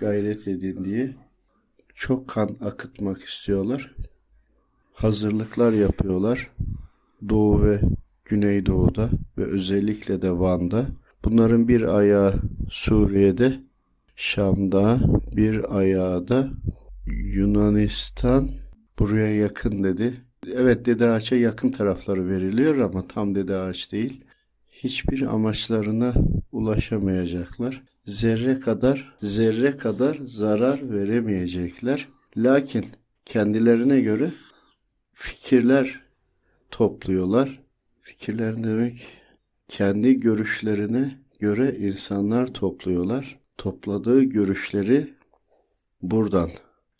gayret edin diye çok kan akıtmak istiyorlar. Hazırlıklar yapıyorlar. Doğu ve Güneydoğu'da ve özellikle de Van'da. Bunların bir ayağı Suriye'de, Şam'da, bir ayağı da Yunanistan buraya yakın dedi. Evet Dede Ağaç'a yakın tarafları veriliyor ama tam Dede Ağaç değil. Hiçbir amaçlarına ulaşamayacaklar. Zerre kadar, zerre kadar zarar veremeyecekler. Lakin kendilerine göre fikirler topluyorlar. Fikirler demek kendi görüşlerine göre insanlar topluyorlar. Topladığı görüşleri buradan,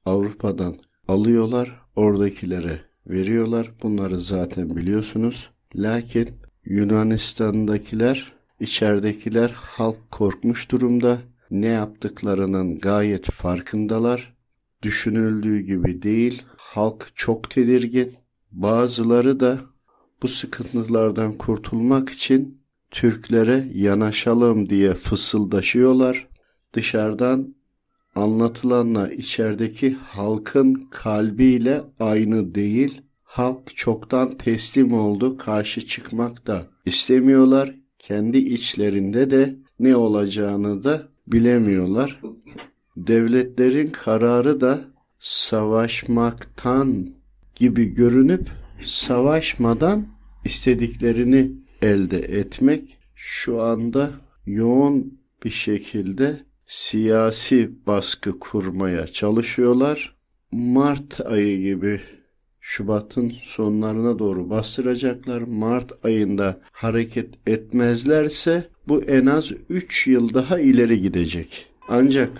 Avrupa'dan alıyorlar, oradakilere veriyorlar. Bunları zaten biliyorsunuz. Lakin Yunanistan'dakiler, içeridekiler halk korkmuş durumda. Ne yaptıklarının gayet farkındalar. Düşünüldüğü gibi değil. Halk çok tedirgin. Bazıları da bu sıkıntılardan kurtulmak için Türklere yanaşalım diye fısıldaşıyorlar. Dışarıdan anlatılanla içerideki halkın kalbiyle aynı değil. Halk çoktan teslim oldu, karşı çıkmak da istemiyorlar. Kendi içlerinde de ne olacağını da bilemiyorlar. Devletlerin kararı da savaşmaktan gibi görünüp savaşmadan istediklerini elde etmek şu anda yoğun bir şekilde siyasi baskı kurmaya çalışıyorlar. Mart ayı gibi Şubat'ın sonlarına doğru bastıracaklar. Mart ayında hareket etmezlerse bu en az 3 yıl daha ileri gidecek. Ancak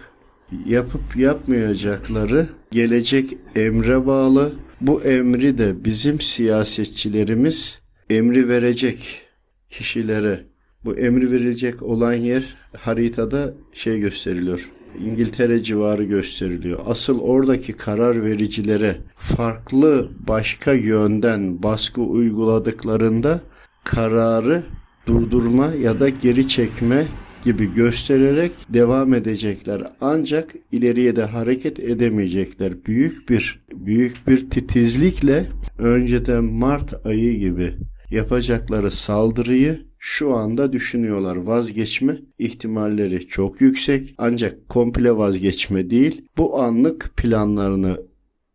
yapıp yapmayacakları gelecek emre bağlı. Bu emri de bizim siyasetçilerimiz emri verecek kişilere bu emri verilecek olan yer haritada şey gösteriliyor. İngiltere civarı gösteriliyor. Asıl oradaki karar vericilere farklı başka yönden baskı uyguladıklarında kararı durdurma ya da geri çekme gibi göstererek devam edecekler. Ancak ileriye de hareket edemeyecekler. Büyük bir büyük bir titizlikle önceden Mart ayı gibi yapacakları saldırıyı şu anda düşünüyorlar. Vazgeçme ihtimalleri çok yüksek ancak komple vazgeçme değil. Bu anlık planlarını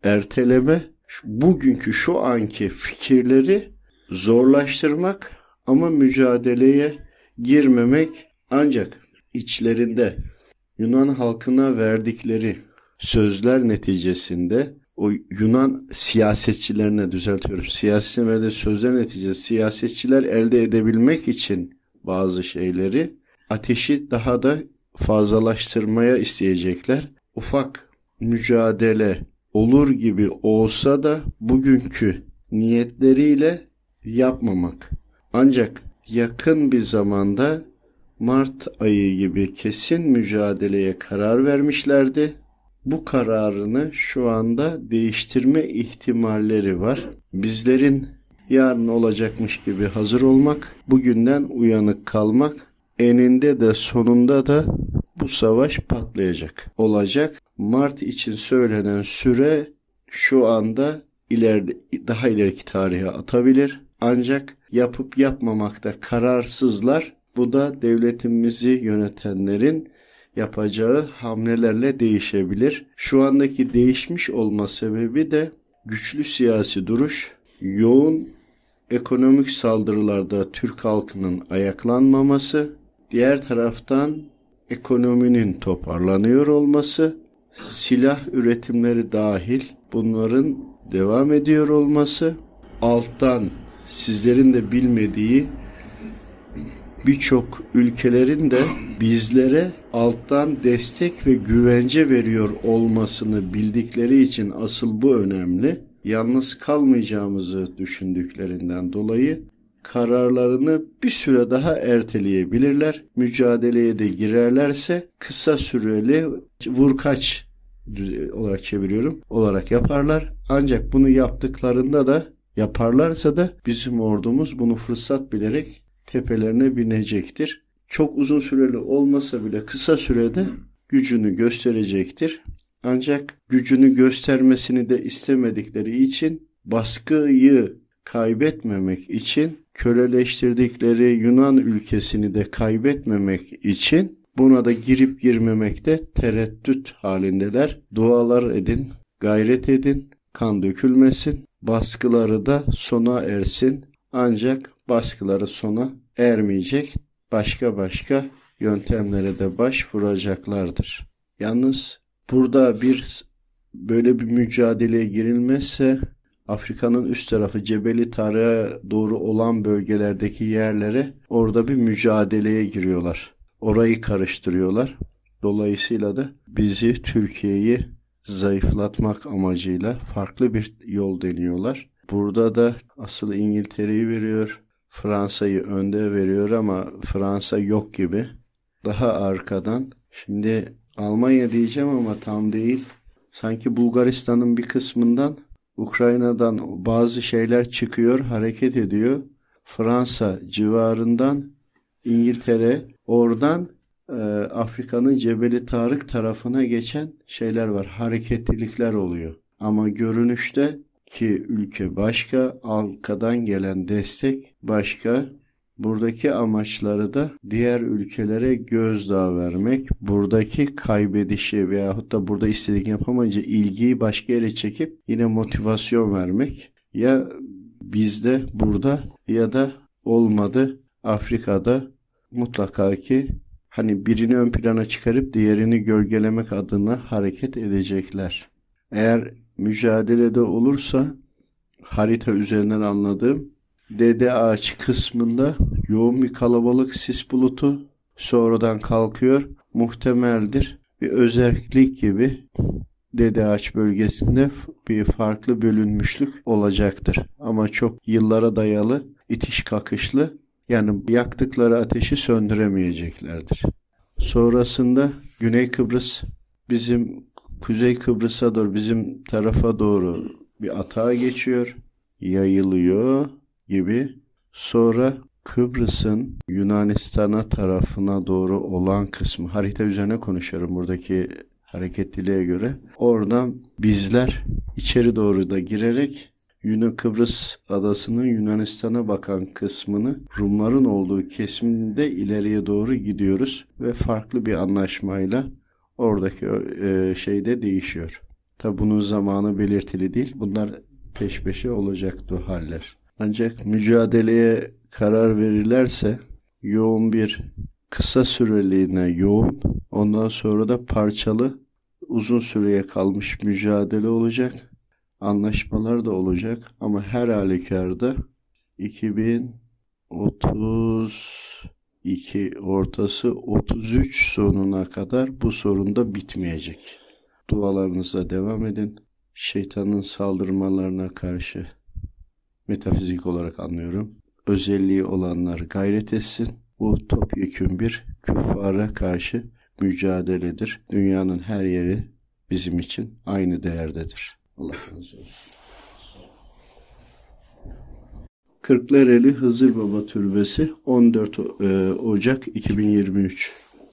erteleme, bugünkü şu anki fikirleri zorlaştırmak ama mücadeleye girmemek ancak içlerinde Yunan halkına verdikleri sözler neticesinde o Yunan siyasetçilerine düzeltiyorum. Siyasetçilerde sözler neticesi siyasetçiler elde edebilmek için bazı şeyleri ateşi daha da fazlalaştırmaya isteyecekler. Ufak mücadele olur gibi olsa da bugünkü niyetleriyle yapmamak. Ancak yakın bir zamanda Mart ayı gibi kesin mücadeleye karar vermişlerdi bu kararını şu anda değiştirme ihtimalleri var. Bizlerin yarın olacakmış gibi hazır olmak, bugünden uyanık kalmak, eninde de sonunda da bu savaş patlayacak. Olacak. Mart için söylenen süre şu anda ileride daha ileriki tarihe atabilir. Ancak yapıp yapmamakta kararsızlar. Bu da devletimizi yönetenlerin yapacağı hamlelerle değişebilir. Şu andaki değişmiş olma sebebi de güçlü siyasi duruş, yoğun ekonomik saldırılarda Türk halkının ayaklanmaması, diğer taraftan ekonominin toparlanıyor olması, silah üretimleri dahil bunların devam ediyor olması, alttan sizlerin de bilmediği birçok ülkelerin de bizlere alttan destek ve güvence veriyor olmasını bildikleri için asıl bu önemli. Yalnız kalmayacağımızı düşündüklerinden dolayı kararlarını bir süre daha erteleyebilirler. Mücadeleye de girerlerse kısa süreli vurkaç olarak çeviriyorum olarak yaparlar. Ancak bunu yaptıklarında da yaparlarsa da bizim ordumuz bunu fırsat bilerek tepelerine binecektir. Çok uzun süreli olmasa bile kısa sürede gücünü gösterecektir. Ancak gücünü göstermesini de istemedikleri için baskıyı kaybetmemek için köleleştirdikleri Yunan ülkesini de kaybetmemek için buna da girip girmemekte tereddüt halindeler. Dualar edin, gayret edin, kan dökülmesin, baskıları da sona ersin. Ancak baskıları sona ermeyecek, başka başka yöntemlere de başvuracaklardır. Yalnız burada bir böyle bir mücadeleye girilmezse Afrika'nın üst tarafı Cebeli Tarık'a doğru olan bölgelerdeki yerlere orada bir mücadeleye giriyorlar. Orayı karıştırıyorlar. Dolayısıyla da bizi Türkiye'yi zayıflatmak amacıyla farklı bir yol deniyorlar. Burada da asıl İngiltere'yi veriyor, Fransa'yı önde veriyor ama Fransa yok gibi. Daha arkadan. Şimdi Almanya diyeceğim ama tam değil. Sanki Bulgaristan'ın bir kısmından Ukrayna'dan bazı şeyler çıkıyor, hareket ediyor. Fransa civarından İngiltere, oradan e, Afrika'nın Cebeli Tarık tarafına geçen şeyler var. Hareketlilikler oluyor. Ama görünüşte ki ülke başka, arkadan gelen destek başka. Buradaki amaçları da diğer ülkelere gözdağı vermek, buradaki kaybedişi veyahut da burada istediğini yapamayınca ilgiyi başka yere çekip yine motivasyon vermek. Ya bizde burada ya da olmadı Afrika'da mutlaka ki hani birini ön plana çıkarıp diğerini gölgelemek adına hareket edecekler. Eğer mücadelede olursa harita üzerinden anladığım Dede ağaç kısmında yoğun bir kalabalık sis bulutu sonradan kalkıyor. Muhtemeldir. Bir özellik gibi Dede ağaç bölgesinde bir farklı bölünmüşlük olacaktır. Ama çok yıllara dayalı, itiş kakışlı yani yaktıkları ateşi söndüremeyeceklerdir. Sonrasında Güney Kıbrıs bizim Kuzey Kıbrıs'a doğru bizim tarafa doğru bir atağa geçiyor, yayılıyor gibi. Sonra Kıbrıs'ın Yunanistan'a tarafına doğru olan kısmı harita üzerine konuşuyorum buradaki hareketliliğe göre. Oradan bizler içeri doğru da girerek Yunan Kıbrıs adasının Yunanistan'a bakan kısmını Rumların olduğu kesimde ileriye doğru gidiyoruz ve farklı bir anlaşmayla oradaki e, şeyde değişiyor. Tabi bunun zamanı belirtili değil. Bunlar peş peşe olacaktı haller. Ancak mücadeleye karar verirlerse yoğun bir kısa süreliğine yoğun ondan sonra da parçalı uzun süreye kalmış mücadele olacak. Anlaşmalar da olacak ama her halükarda 2032 ortası 33 sonuna kadar bu sorun da bitmeyecek. Dualarınıza devam edin. Şeytanın saldırmalarına karşı metafizik olarak anlıyorum. Özelliği olanlar gayret etsin. Bu topyekün bir küffara karşı mücadeledir. Dünyanın her yeri bizim için aynı değerdedir. Allah razı olsun. Kırklareli Hızır Baba Türbesi 14 e, Ocak 2023